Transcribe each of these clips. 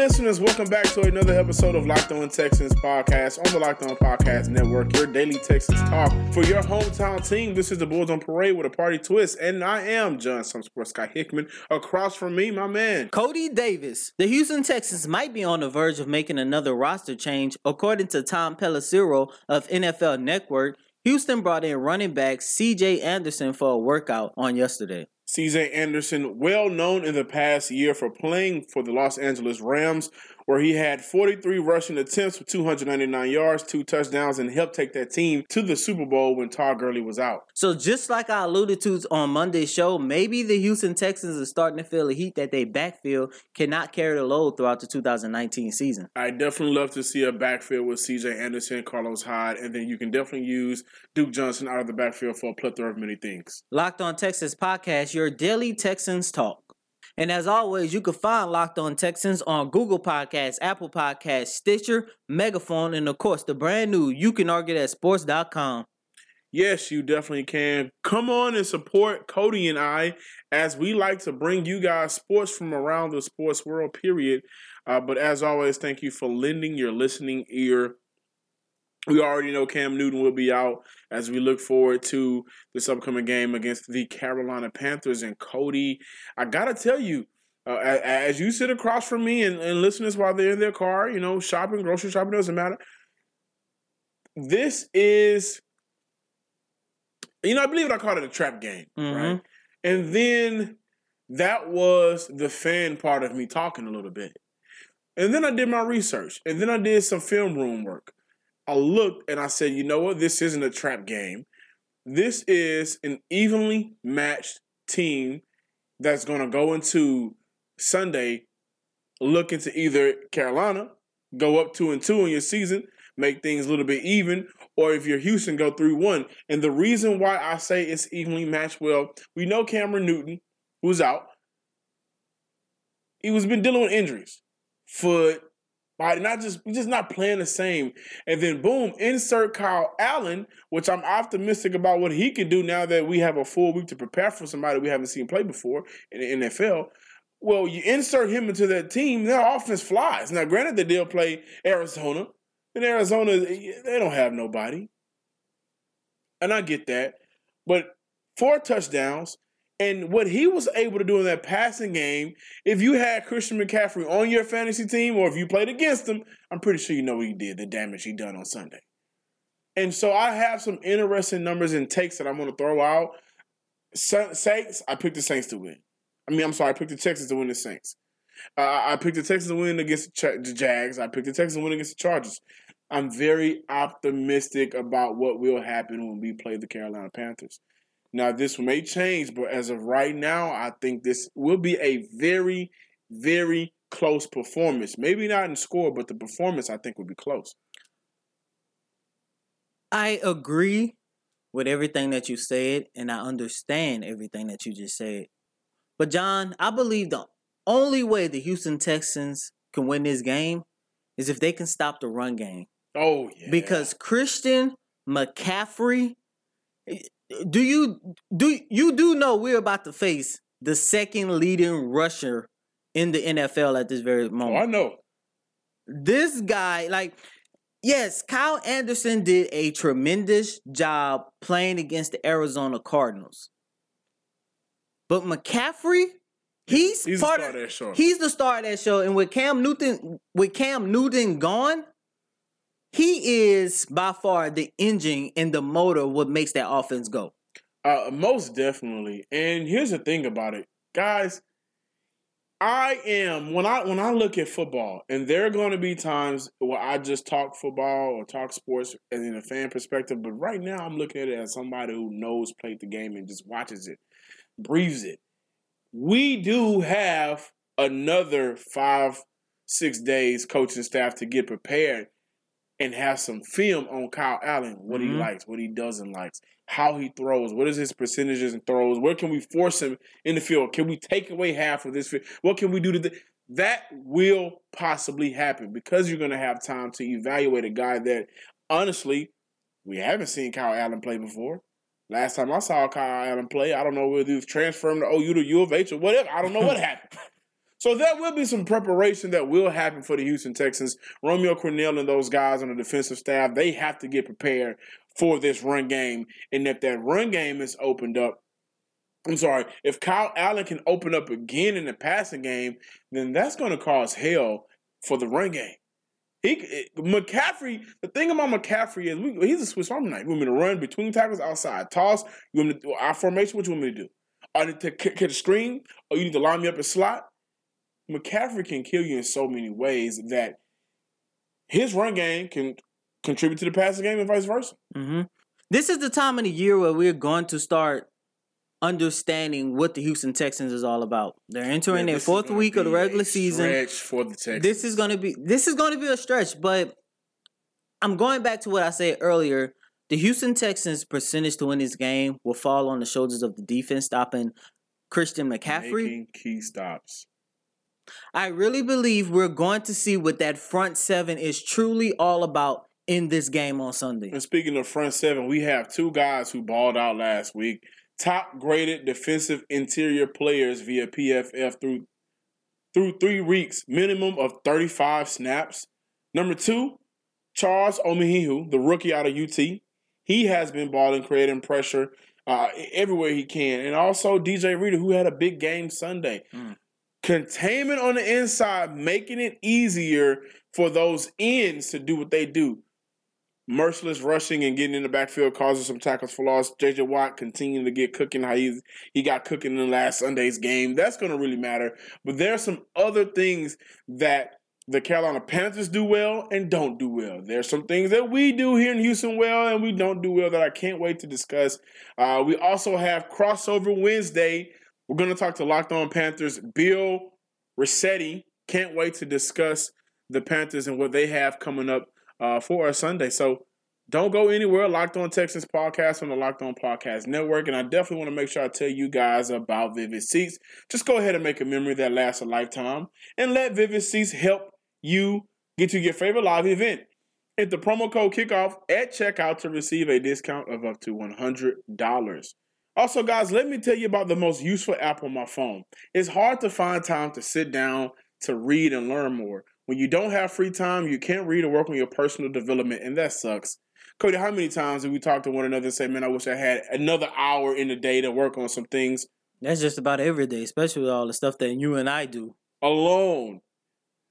Listeners. Welcome back to another episode of Locked On Texans podcast on the Locked On Podcast Network, your daily Texans talk for your hometown team. This is the Bulls on Parade with a party twist, and I am John Some Sports Guy Hickman. Across from me, my man. Coty Davis. The Houston Texans might be on the verge of making another roster change. According to Tom Pelissero of NFL Network, Houston brought in running back CJ Anderson for a workout on yesterday. CJ Anderson, well known in the past year for playing for the Los Angeles Rams, where he had 43 rushing attempts for 299 yards, two touchdowns, and helped take that team to the Super Bowl when Todd Gurley was out. So just like I alluded to on Monday's show, maybe the Houston Texans are starting to feel the heat that they backfield cannot carry the load throughout the 2019 season. I definitely love to see a backfield with CJ Anderson, Carlos Hyde, and then you can definitely use Duke Johnson out of the backfield for a plethora of many things. Locked on Texas podcast, your daily Texans talk. And as always, you can find Locked on Texans on Google Podcasts, Apple Podcasts, Stitcher, Megaphone, and of course the brand new You Can Argue That Sports.com. Yes, you definitely can. Come on and support Coty and I as we like to bring you guys sports from around the sports world, period. Uh, but as always, thank you for lending your listening ear. We already know Cam Newton will be out as we look forward to this upcoming game against the Carolina Panthers. And Coty, I got to tell you, uh, as you sit across from me and, and listen to this while they're in their car, you know, shopping, grocery shopping, doesn't matter. This is you know, I believe I called it a trap game, right? Mhm. And then that was the fan part of me talking a little bit. And then I did my research, and then I did some film room work. I looked and I said, you know what? This isn't a trap game. This is an evenly matched team that's going to go into Sunday looking to either Carolina go up two and two in your season, make things a little bit even, or if you're Houston, go three one. And the reason why I say it's evenly matched, well, we know Cameron Newton, who's out. He was been dealing with injuries, foot, body, not just just not playing the same. And then boom, insert Kyle Allen, which I'm optimistic about what he can do now that we have a full week to prepare for somebody we haven't seen play before in the NFL. Well, you insert him into that team, their offense flies. Now, granted, that they'll play Arizona. In Arizona, they don't have nobody. And I get that. But four touchdowns, and what he was able to do in that passing game, if you had Christian McCaffrey on your fantasy team or if you played against him, I'm pretty sure you know what he did, the damage he done on Sunday. And so I have some interesting numbers and takes that I'm going to throw out. Sa- Saints, I picked the Saints to win. I mean, I'm sorry, I picked the Texans to win the Saints. Uh, I picked the Texans to win against the Jags. I picked the Texans to win against the Chargers. I'm very optimistic about what will happen when we play the Carolina Panthers. Now, this may change, but as of right now, I think this will be a very, very close performance. Maybe not in score, but the performance I think will be close. I agree with everything that you said, and I understand everything that you just said. But John, I believe the only way the Houston Texans can win this game is if they can stop the run game. Oh yeah, Because Christian McCaffrey, do you do you do know we're about to face the second leading rusher in the NFL at this very oh, moment? I know. this guy, like, yes, Kyle Anderson did a tremendous job playing against the Arizona Cardinals. But McCaffrey, he's, He's the part of that show. He's the star of that show. And with Cam Newton, with Cam Newton gone, he is by far the engine and the motor what makes that offense go. Uh, most definitely. And here's the thing about it, guys. I am when I when I look at football, and there are going to be times where I just talk football or talk sports as in a fan perspective. But right now, I'm looking at it as somebody who knows, played the game, and just watches it, breathes it. We do have another five, six days coaching staff to get prepared. And have some film on Kyle Allen, what Mhm. he likes, what he doesn't like, how he throws, what is his percentages and throws, where can we force him in the field? Can we take away half of this field? What can we do to the that will possibly happen because you're going to have time to evaluate a guy that honestly we haven't seen Kyle Allen play before. Last time I saw Kyle Allen play, I don't know whether he was transferring to OU to U of H or whatever. I don't know what happened. So there will be some preparation that will happen for the Houston Texans. Romeo Crennel and those guys on the defensive staff, they have to get prepared for this run game. And if that run game is opened up, I'm sorry, if Kyle Allen can open up again in the passing game, then that's going to cause hell for the run game. He McCaffrey. The thing about McCaffrey is we, he's a Swiss Army knife. You want me to run between tackles outside, toss? You want me to do our formation? What you want me to do? I need to catch a screen, or you need to line me up a slot. McCaffrey can kill you in so many ways that his run game can contribute to the passing game and vice versa. hmm This is the time of the year where we're going to start understanding what the Houston Texans is all about. They're entering Yeah, their fourth week of the regular season. Stretch for the Texans. This is gonna be this is gonna be a stretch, but I'm going back to what I said earlier. The Houston Texans' percentage to win this game will fall on the shoulders of the defense stopping Christian McCaffrey. making key stops. I really believe we're going to see what that front seven is truly all about in this game on Sunday. And speaking of front seven, we have two guys who balled out last week. Top graded defensive interior players via PFF through through three weeks, minimum of 35 snaps. Number two, Charles Omenihu, the rookie out of UT. He has been balling, creating pressure uh, everywhere he can. And also DJ Reader, who had a big game Sunday. Mm. Containment on the inside, making it easier for those ends to do what they do Mercilus rushing and getting in the backfield causes some tackles for loss. JJ Watt continuing to get cooking how he he got cooking in last Sunday's game. That's going to really matter. But there are some other things that the Carolina Panthers do well and don't do well. There's some things that we do here in Houston well and we don't do well that I can't wait to discuss. Uh, we also have crossover Wednesday. We're going to talk to Locked On Panthers Bill Rossetti. Can't wait to discuss the Panthers and what they have coming up uh, for our Sunday. So don't go anywhere. Locked On Texans podcast on the Locked On Podcast Network. And I definitely want to make sure I tell you guys about Vivid Seats. Just go ahead and make a memory that lasts a lifetime and let Vivid Seats help you get to your favorite live event. Hit the promo code kickoff at checkout to receive a discount of up to $100. Also, guys, let me tell you about the most useful app on my phone. It's hard to find time to sit down to read and learn more. When you don't have free time, you can't read or work on your personal development, and that sucks. Coty, how many times have we talked to one another and say, man, I wish I had another hour in the day to work on some things That's just about every day, especially with all the stuff that you and I do. alone?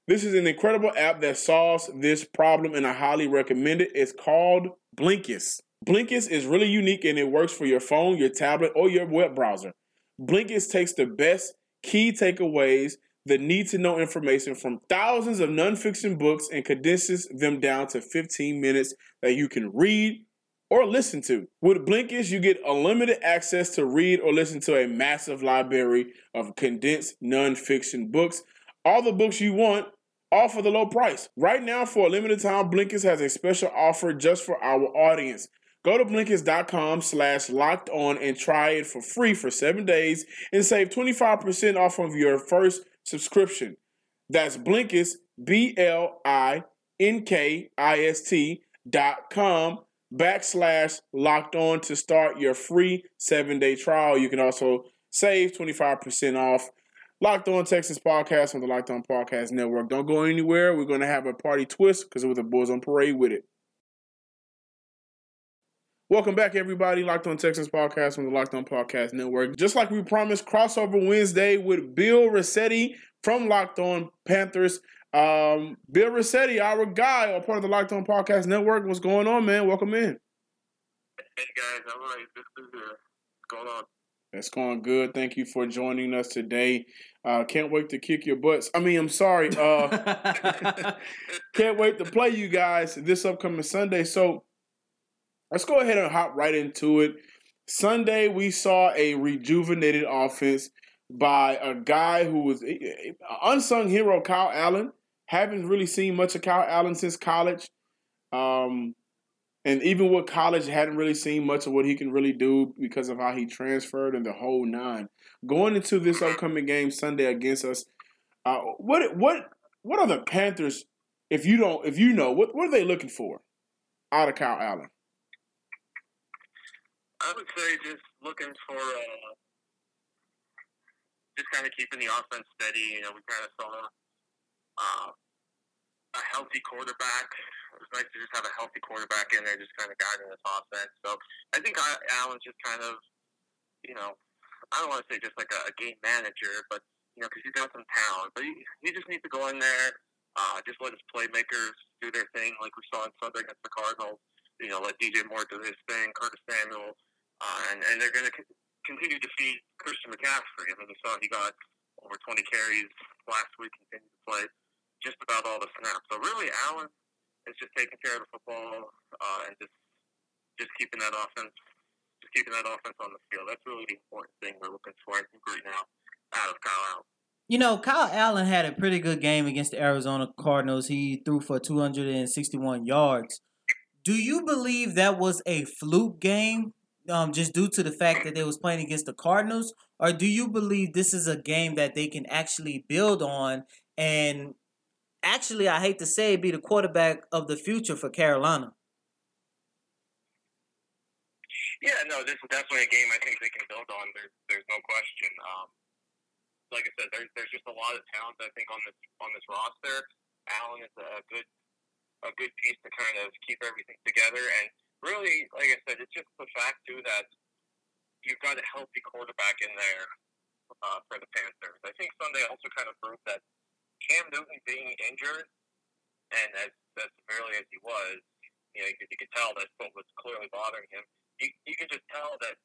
This is an incredible app that solves this problem, and I highly recommend it. It's called Blinkist. Blinkist is really unique and it works for your phone, your tablet, or your web browser. Blinkist takes the best key takeaways, the need to know information from thousands of nonfiction books and condenses them down to 15 minutes that you can read or listen to. With Blinkist, you get unlimited access to read or listen to a massive library of condensed nonfiction books. All the books you want, all for the low price. Right now, for a limited time, Blinkist has a special offer just for our audience. Go to Blinkist.com slash locked on and try it for free for seven days and save 25% off of your first subscription. That's Blinkist, B L I N K I S T dot com backslash locked on to start your free seven day trial. You can also save 25% off. Locked On Texas podcast on the Locked On Podcast Network. Don't go anywhere. We're going to have a party twist because it was a boys on parade with it. Welcome back, everybody. Locked On Texans podcast from the Locked On Podcast Network. Just like we promised, crossover Wednesday with Bill Rossetti from Locked On Panthers. Um, Bill Rossetti, our guy, a part of the Locked On Podcast Network. What's going on, man? Welcome in. Hey guys, all right, this is uh, what's going on? That's going good. Thank you for joining us today. Uh, can't wait to kick your butts. I mean, I'm sorry. Uh, can't wait to play you guys this upcoming Sunday. So let's go ahead and hop right into it. Sunday, we saw a rejuvenated offense by a guy who was an unsung hero, Kyle Allen. Haven't really seen much of Kyle Allen since college. Um, and even with college, hadn't really seen much of what he can really do because of how he transferred and the whole nine. Going into this upcoming game Sunday against us, uh, what what what are the Panthers? If you don't, if you know, what what are they looking for out of Kyle Allen? I would say just looking for uh, just kind of keeping the offense steady. You know, we kind of saw uh, a healthy quarterback. It was nice to just have a healthy quarterback in there, just kind of guiding this offense. So I think Allen's just kind of, you know, I don't want to say just like a, a game manager, but you know, because he's got some talent. But he, he just needs to go in there, uh, just let his playmakers do their thing, like we saw on Sunday against the Cardinals. You know, let DJ Moore do his thing, Curtis Samuel, uh, and and they're going to continue to feed Christian McCaffrey. I mean, we saw he got over 20 carries last week, continued to play just about all the snaps. So really, Allen is just taking care of the football uh, and just just keeping that offense, just keeping that offense on the field. That's really the important thing we're looking for. I think right now out of Kyle Allen. You know, Kyle Allen had a pretty good game against the Arizona Cardinals. He threw for 261 yards. Do you believe that was a fluke game, um, just due to the fact that they was playing against the Cardinals, or do you believe this is a game that they can actually build on and actually, I hate to say, be the quarterback of the future for Carolina? Yeah, no, this is definitely a game I think they can build on. There's, there's no question. Um, like I said, there's there's just a lot of talent I think on this on this roster. Allen is a good a good piece to kind of keep everything together. And really, like I said, it's just the fact too that you've got a healthy quarterback in there uh, for the Panthers. I think Sunday also kind of proved that Cam Newton being injured and as, as severely as he was, you know, because you could tell that foot was clearly bothering him. You, you could just tell that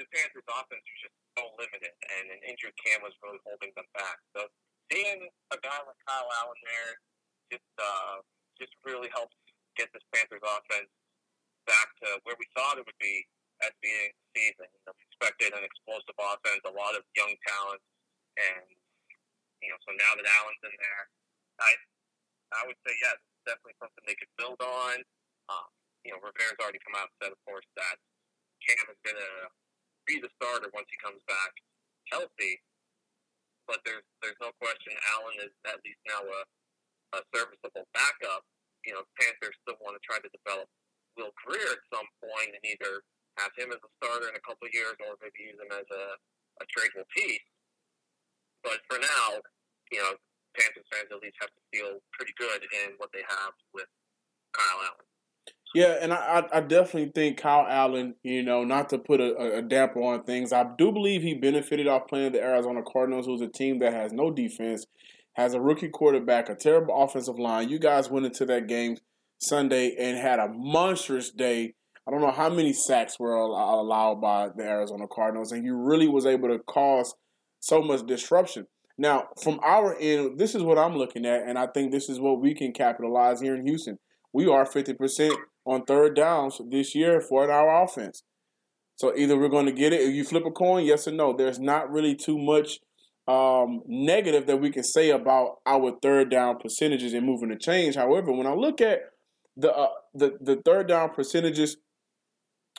the Panthers' offense was just so limited, and an injured Cam was really holding them back. So seeing a guy like Kyle Allen there just uh, just really helps get this Panthers offense back to where we thought it would be at the beginning of the season. You know, we expected an explosive offense, a lot of young talent, and you know, so now that Allen's in there, I I would say yes, it's definitely something they could build on. Um, you know, Rivera's already come out and said, of course, that Cam is going to be the starter once he comes back healthy. But there's there's no question Allen is at least now a a serviceable backup, you know, Panthers still want to try to develop Will Grier at some point and either have him as a starter in a couple of years or maybe use him as a, a tradable piece. But for now, you know, Panthers fans at least have to feel pretty good in what they have with Kyle Allen. Yeah, and I, I definitely think Kyle Allen, you know, not to put a, a damper on things, I do believe he benefited off playing the Arizona Cardinals, who's a team that has no defense has a rookie quarterback, a terrible offensive line. You guys went into that game Sunday and had a monstrous day. I don't know how many sacks were allowed by the Arizona Cardinals, and you really was able to cause so much disruption. Now, from our end, this is what I'm looking at, and I think this is what we can capitalize here in Houston. We are 50% on third downs this year for our offense. So either we're going to get it, if you flip a coin, yes or no. There's not really too much um, negative that we can say about our third down percentages and moving the change. However, when I look at the uh, the the third down percentages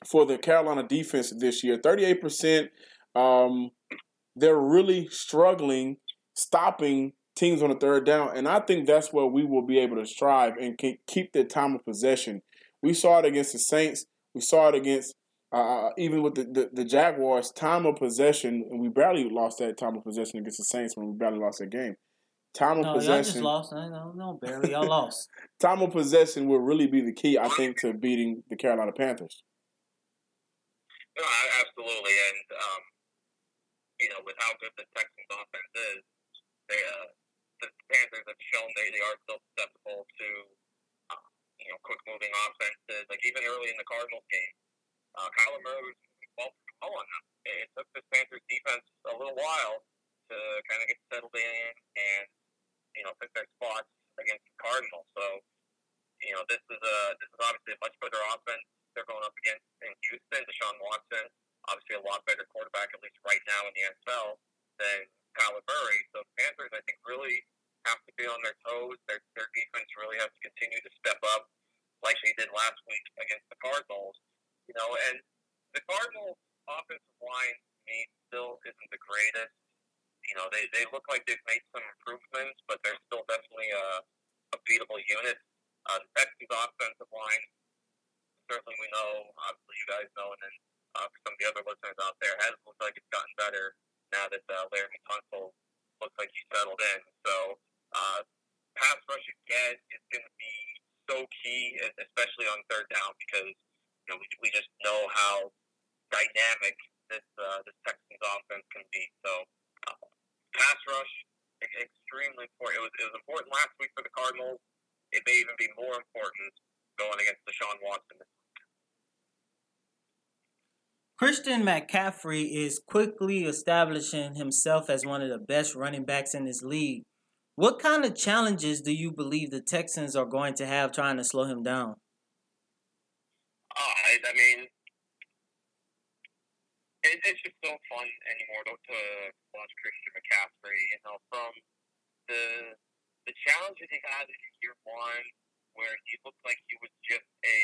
for the Carolina defense this year, thirty eight percent. Um, they're really struggling stopping teams on the third down, and I think that's where we will be able to strive and can keep the time of possession. We saw it against the Saints. We saw it against uh, even with the, the, the, Jaguars, time of possession, and we barely lost that time of possession against the Saints when we barely lost that game. Time of no, possession. Y'all just lost. No, no, barely. Y'all lost. time of possession will really be the key, I think, to beating the Carolina Panthers. No, absolutely, and um, you know, with how good the Texans offense is, they uh, the Panthers have shown they, they are still susceptible to uh, you know quick moving offenses. Like even early in the Cardinals game, uh, Kyler Murray was well well on them. It took the Panthers defense a little while to kind of get settled in and you know pick their spots against the Cardinals. So you know this is a this is obviously a much better offense they're going up against in Houston. Deshaun Watson, obviously a lot better quarterback at least right now in the NFL than Kyler Murray. So Panthers, I think, really have to be on their toes. Their their defense really has to continue to step up. Like they did last week against the Cardinals. You know, and the Cardinals' offensive line to me still isn't the greatest. You know, they, they look like they've made some improvements, but they're still definitely a, a beatable unit. Uh, the Texans' offensive line, certainly we know, obviously you guys know, and then uh, for some of the other listeners out there, has looked like it's gotten better now that uh, Laremy Tunsil looks like he's settled in. So, uh, pass rush again is going to be so key, especially on third down, because you know we, we just know how dynamic this uh, this Texans offense can be. So, pass rush extremely important. It was, it was important last week for the Cardinals. It may even be more important going against Deshaun Watson Christian McCaffrey is quickly establishing himself as one of the best running backs in this league. What kind of challenges do you believe the Texans are going to have trying to slow him down? Uh, I, I mean, it, it's just so fun anymore to, to watch Christian McCaffrey. You know, from the the challenges he had in year one, where he looked like he was just a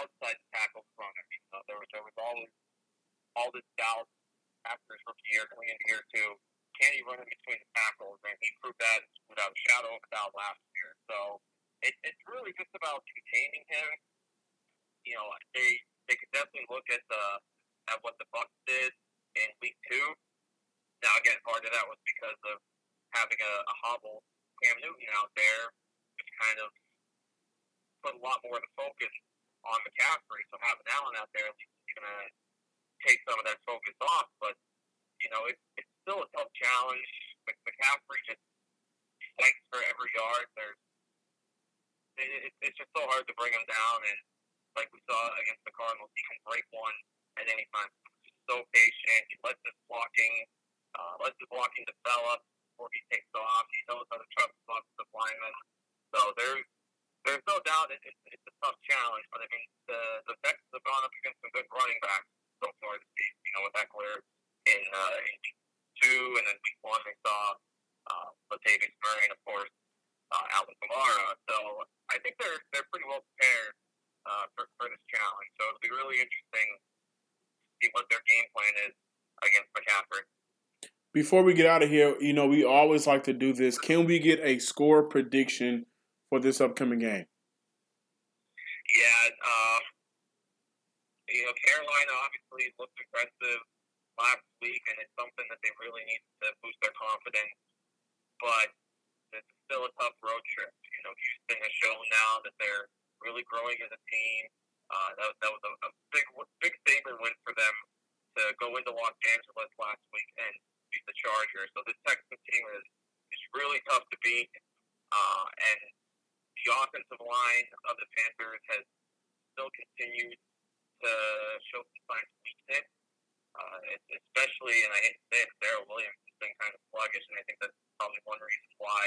outside tackle runner. You know, there was there was always all this doubt after his rookie year going into year two. Can he run in between the tackles? And he proved that without a shadow of a doubt last year. So it, it's really just about containing him. You know, they they could definitely look at the at what the Bucs did in week two. Now, again, part of that was because of having a, a hobble Cam Newton out there, which kind of put a lot more of the focus on McCaffrey. So having Allen out there is going to take some of that focus off. But, you know, it, it's still a tough challenge. McCaffrey just fights for every yard. There's it, it's just so hard to bring him down. And like we saw against the Cardinals, he can break one at any time. So patient. He lets his blocking, uh, lets his blocking develop before he takes off. He knows how to trust the lineman. So there's there's no doubt it, it, it's a tough challenge. But I mean, the the Texans have gone up against some good running backs so far this season. You know, with Ekeler in uh, in two, and then week one they saw uh, Latavius Murray, and of course uh, Alvin Kamara. So I think they're they're pretty well prepared uh, for for this challenge. So it'll be really interesting see what their game plan is against McCaffrey. Before we get out of here, you know, we always like to do this. Can we get a score prediction for this upcoming game? Yeah, uh, you know, Carolina obviously looked impressive last week, and it's something that they really need to boost their confidence. But it's still a tough road trip. You know, Houston has shown now that they're really growing as a team. Uh, that, that was a, a big, big statement win for them to go into Los Angeles last week and beat the Chargers. So this Texas team is is really tough to beat, uh, and the offensive line of the Panthers has still continued to show signs of weakness. Uh, especially, and I hate to say it, Daryl Williams has been kind of sluggish, and I think that's probably one reason why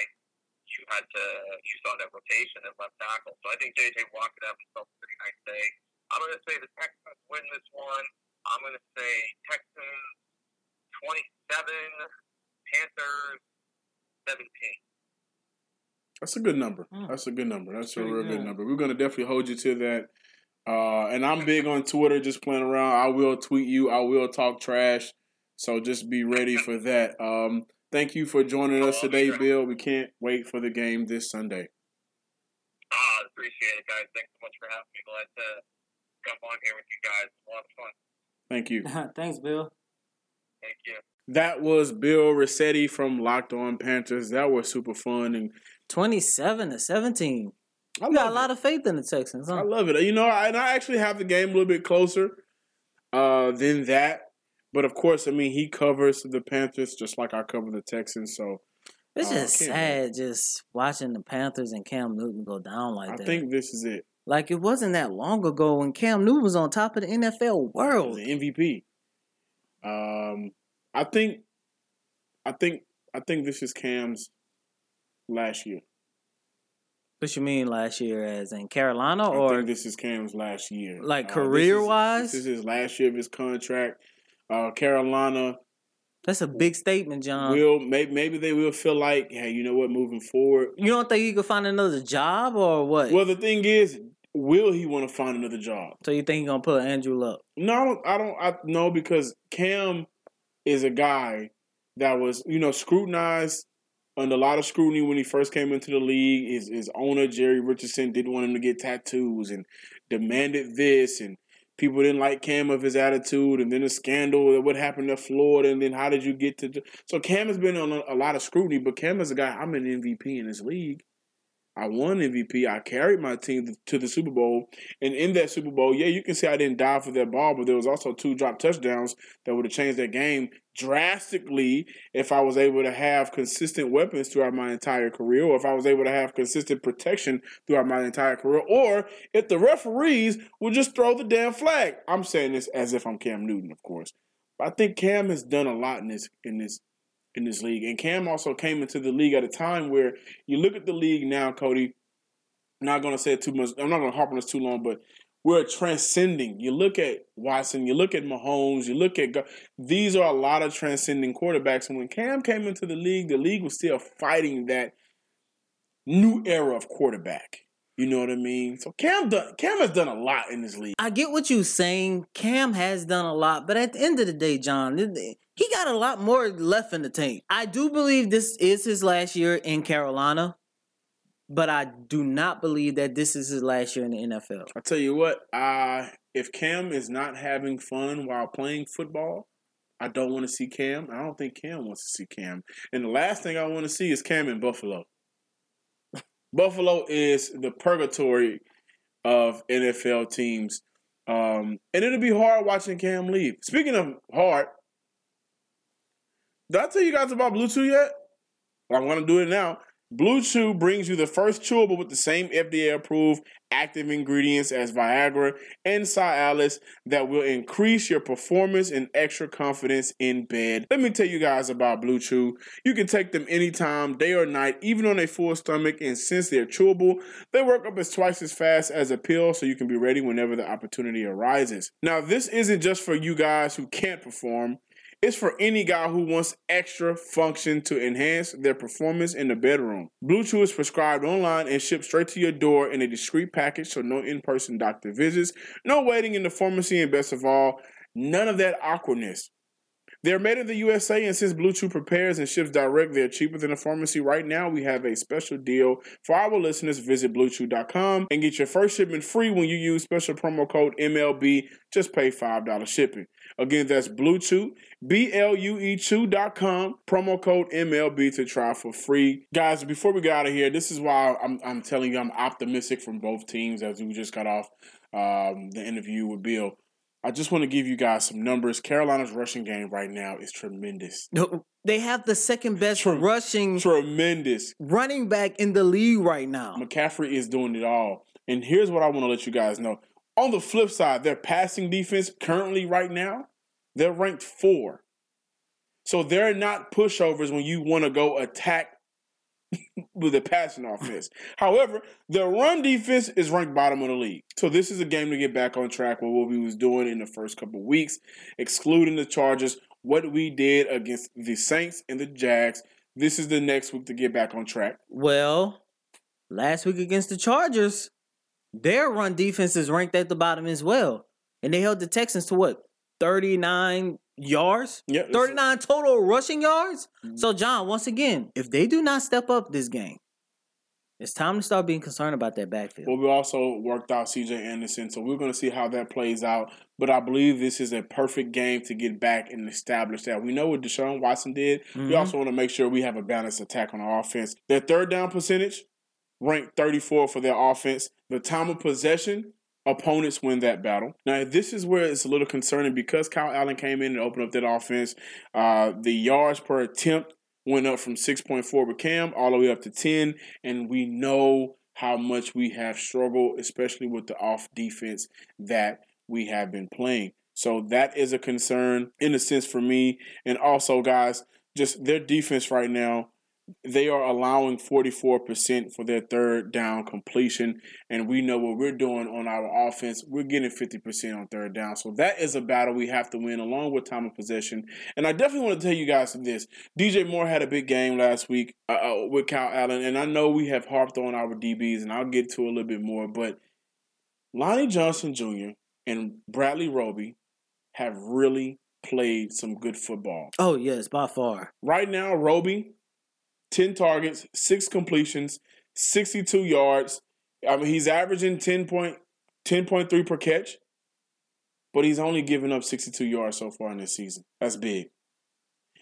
you had to you saw that rotation at left tackle. So I think JJ Watt could have himself a pretty nice day. I'm going to say the Texans win this one. I'm going to say Texans 27, Panthers 17. That's a good number. Mm. That's a good number. That's a real good. good number. We're going to definitely hold you to that. Uh, and I'm big on Twitter, just playing around. I will tweet you. I will talk trash. So just be ready for that. Um, thank you for joining us oh, today, sure. Bill. We can't wait for the game this Sunday. Ah, appreciate it, guys. Thanks so much for having me. Glad to jump on here with you guys. a lot of fun. Thank you. Thanks, Bill. Thank you. That was Bill Rossetti from Locked On Panthers. That was super fun and 27 to 17. I got a lot of faith in the Texans. Huh? I love it. You know, and I actually have the game a little bit closer uh, than that. But of course, I mean, he covers the Panthers just like I cover the Texans. So it's uh, just sad just watching the Panthers and Cam Newton go down like I that. I think this is it. Like it wasn't that long ago when Cam Newton was on top of the NFL world, the MVP. Um, I think, I think, I think this is Cam's last year. What you mean last year, as in Carolina, or this is Cam's last year, like career uh, this wise? This is his last year of his contract. Uh, Carolina. That's a big statement, John. Will maybe maybe they will feel like, hey, you know what? Moving forward, you don't think he could find another job or what? Well, the thing is, will he want to find another job? So you think he's gonna put Andrew up? No, I don't. I don't. I no because Cam is a guy that was you know scrutinized under a lot of scrutiny when he first came into the league. His his owner Jerry Richardson didn't want him to get tattoos and demanded this, and people didn't like Cam of his attitude, and then the scandal, what happened to Florida, and then how did you get to? So Cam has been on a, a lot of scrutiny, but Cam is a guy. I'm an MVP in this league. I won MVP. I carried my team to the Super Bowl. And in that Super Bowl, yeah, you can say I didn't die for that ball, but there was also two drop touchdowns that would have changed that game drastically if I was able to have consistent weapons throughout my entire career, or if I was able to have consistent protection throughout my entire career, or if the referees would just throw the damn flag. I'm saying this as if I'm Cam Newton, of course. But I think Cam has done a lot in this in this in this league. And Cam also came into the league at a time where you look at the league now, Coty. I'm not going to say too much. I'm not going to harp on this too long, but we're transcending. You look at Watson, you look at Mahomes, you look at these are a lot of transcending quarterbacks. And when Cam came into the league, the league was still fighting that new era of quarterback. You know what I mean? So Cam done, Cam has done a lot in this league. I get what you're saying. Cam has done a lot, but at the end of the day, John, he got a lot more left in the tank. I do believe this is his last year in Carolina, but I do not believe that this is his last year in the NFL. I tell you what, uh, if Cam is not having fun while playing football, I don't want to see Cam. I don't think Cam wants to see Cam. And the last thing I want to see is Cam in Buffalo. Buffalo is the purgatory of NFL teams. Um, and it'll be hard watching Cam leave. Speaking of hard, did I tell you guys about Blue Chew yet? Well, I'm going to do it now. Blue Chew brings you the first chewable with the same FDA approved active ingredients as Viagra and Cialis that will increase your performance and extra confidence in bed. Let me tell you guys about Blue Chew. You can take them anytime, day or night, even on a full stomach, and since they're chewable, they work up as twice as fast as a pill so you can be ready whenever the opportunity arises. Now, this isn't just for you guys who can't perform. It's for any guy who wants extra function to enhance their performance in the bedroom. Blue Chew is prescribed online and shipped straight to your door in a discreet package, so no in person doctor visits, no waiting in the pharmacy, and best of all, none of that awkwardness. They're made in the USA, and since Blue Chew prepares and ships direct, they're cheaper than a pharmacy. Right now, we have a special deal for our listeners. Visit BlueChew.com and get your first shipment free when you use special promo code MLB. Just pay $5 shipping. Again, that's Blue B-L-U-E Chew.com, promo code MLB to try for free. Guys, before we get out of here, this is why I'm, I'm telling you I'm optimistic from both teams as we just got off um, the interview with Bill. I just want to give you guys some numbers. Carolina's rushing game right now is tremendous. They have the second best Tre- rushing tremendous running back in the league right now. McCaffrey is doing it all. And here's what I want to let you guys know. On the flip side, their passing defense currently right now, they're ranked four. So they're not pushovers when you want to go attack with a passing offense. However, their run defense is ranked bottom of the league. So this is a game to get back on track with what we was doing in the first couple weeks, excluding the Chargers, what we did against the Saints and the Jags. This is the next week to get back on track. Well, last week against the Chargers, their run defense is ranked at the bottom as well. And they held the Texans to what? 39 yards? Yeah. 39 total rushing yards? Mm-hmm. So, John, once again, if they do not step up this game, it's time to start being concerned about that backfield. Well, we also worked out CJ Anderson, so we're going to see how that plays out. But I believe this is a perfect game to get back and establish that. We know what Deshaun Watson did. Mm-hmm. We also want to make sure we have a balanced attack on our offense. Their third down percentage, ranked 34 for their offense. The time of possession, opponents win that battle. Now, this is where it's a little concerning because Kyle Allen came in and opened up that offense. Uh, the yards per attempt went up from 6.4 with Cam all the way up to 10, and we know how much we have struggled, especially with the off defense that we have been playing. So that is a concern in a sense for me. And also, guys, just their defense right now they are allowing 44% for their third down completion. And we know what we're doing on our offense. We're getting 50% on third down. So that is a battle we have to win along with time of possession. And I definitely want to tell you guys this. DJ Moore had a big game last week uh, uh, with Kyle Allen. And I know we have harped on our DBs, and I'll get to a little bit more. But Lonnie Johnson Jr. and Bradley Roby have really played some good football. Oh yes, by far. Right now, Roby, 10 targets, six completions, 62 yards. I mean, he's averaging 10 point, 10.3 per catch, but he's only given up 62 yards so far in this season. That's big.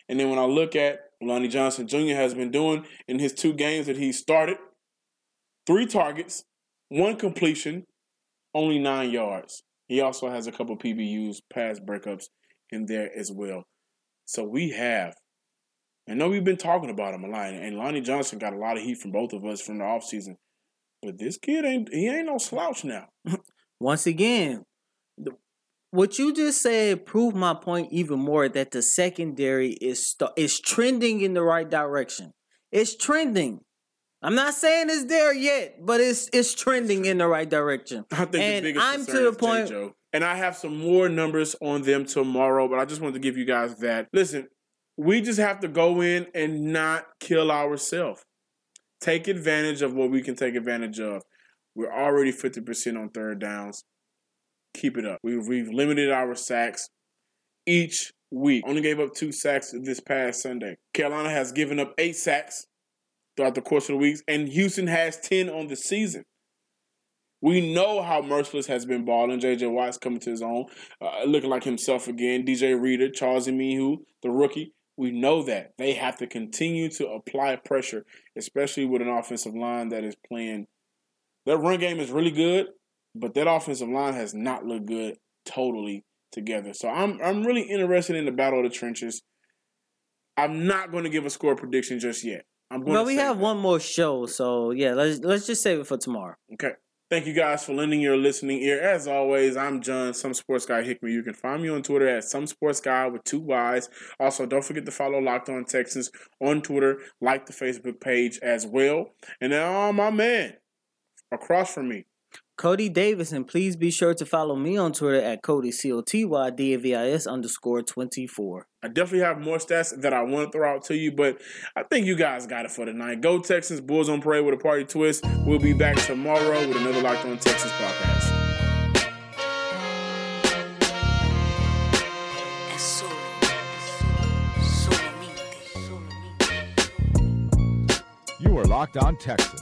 And then when I look at Lonnie Johnson Jr. has been doing in his two games that he started, three targets, one completion, only nine yards. He also has a couple PBUs, pass breakups in there as well. So we have, I know we've been talking about him a lot, and Lonnie Johnson got a lot of heat from both of us from the offseason. But this kid ain't he ain't no slouch now. Once again, what you just said proved my point even more that the secondary is st- is trending in the right direction. It's trending. I'm not saying it's there yet, but it's it's trending in the right direction. I think and the biggest I'm to the point. J-Joe. And I have some more numbers on them tomorrow, but I just wanted to give you guys that. Listen, we just have to go in and not kill ourselves. Take advantage of what we can take advantage of. We're already 50% on third downs. Keep it up. We've, we've limited our sacks each week. Only gave up two sacks this past Sunday. Carolina has given up eight sacks throughout the course of the weeks, and Houston has 10 on the season. We know how Mercilus has been balling. J.J. Watt's coming to his own, uh, looking like himself again. DJ Reader, Charles Omenihu, the rookie. We know that. They have to continue to apply pressure, especially with an offensive line that is playing. Their run game is really good, but that offensive line has not looked good totally together. So I'm I'm really interested in the battle of the trenches. I'm not going to give a score prediction just yet. I'm going But we have that. one more show, so yeah, let's let's just save it for tomorrow. Okay. Thank you guys for lending your listening ear. As always, I'm John, some sports guy Hickman. You can find me on Twitter at some sports guy with two Y's. Also, don't forget to follow Locked On Texans on Twitter, like the Facebook page as well. And now my man across from me. Coty Davis, and please be sure to follow me on Twitter at Cody C O T Y D A V I S underscore twenty four. I definitely have more stats that I want to throw out to you, but I think you guys got it for tonight. Go Texans, Bulls on parade with a party twist. We'll be back tomorrow with another Locked On Texans podcast. Es solo, solamente, solamente. You are Locked On Texans,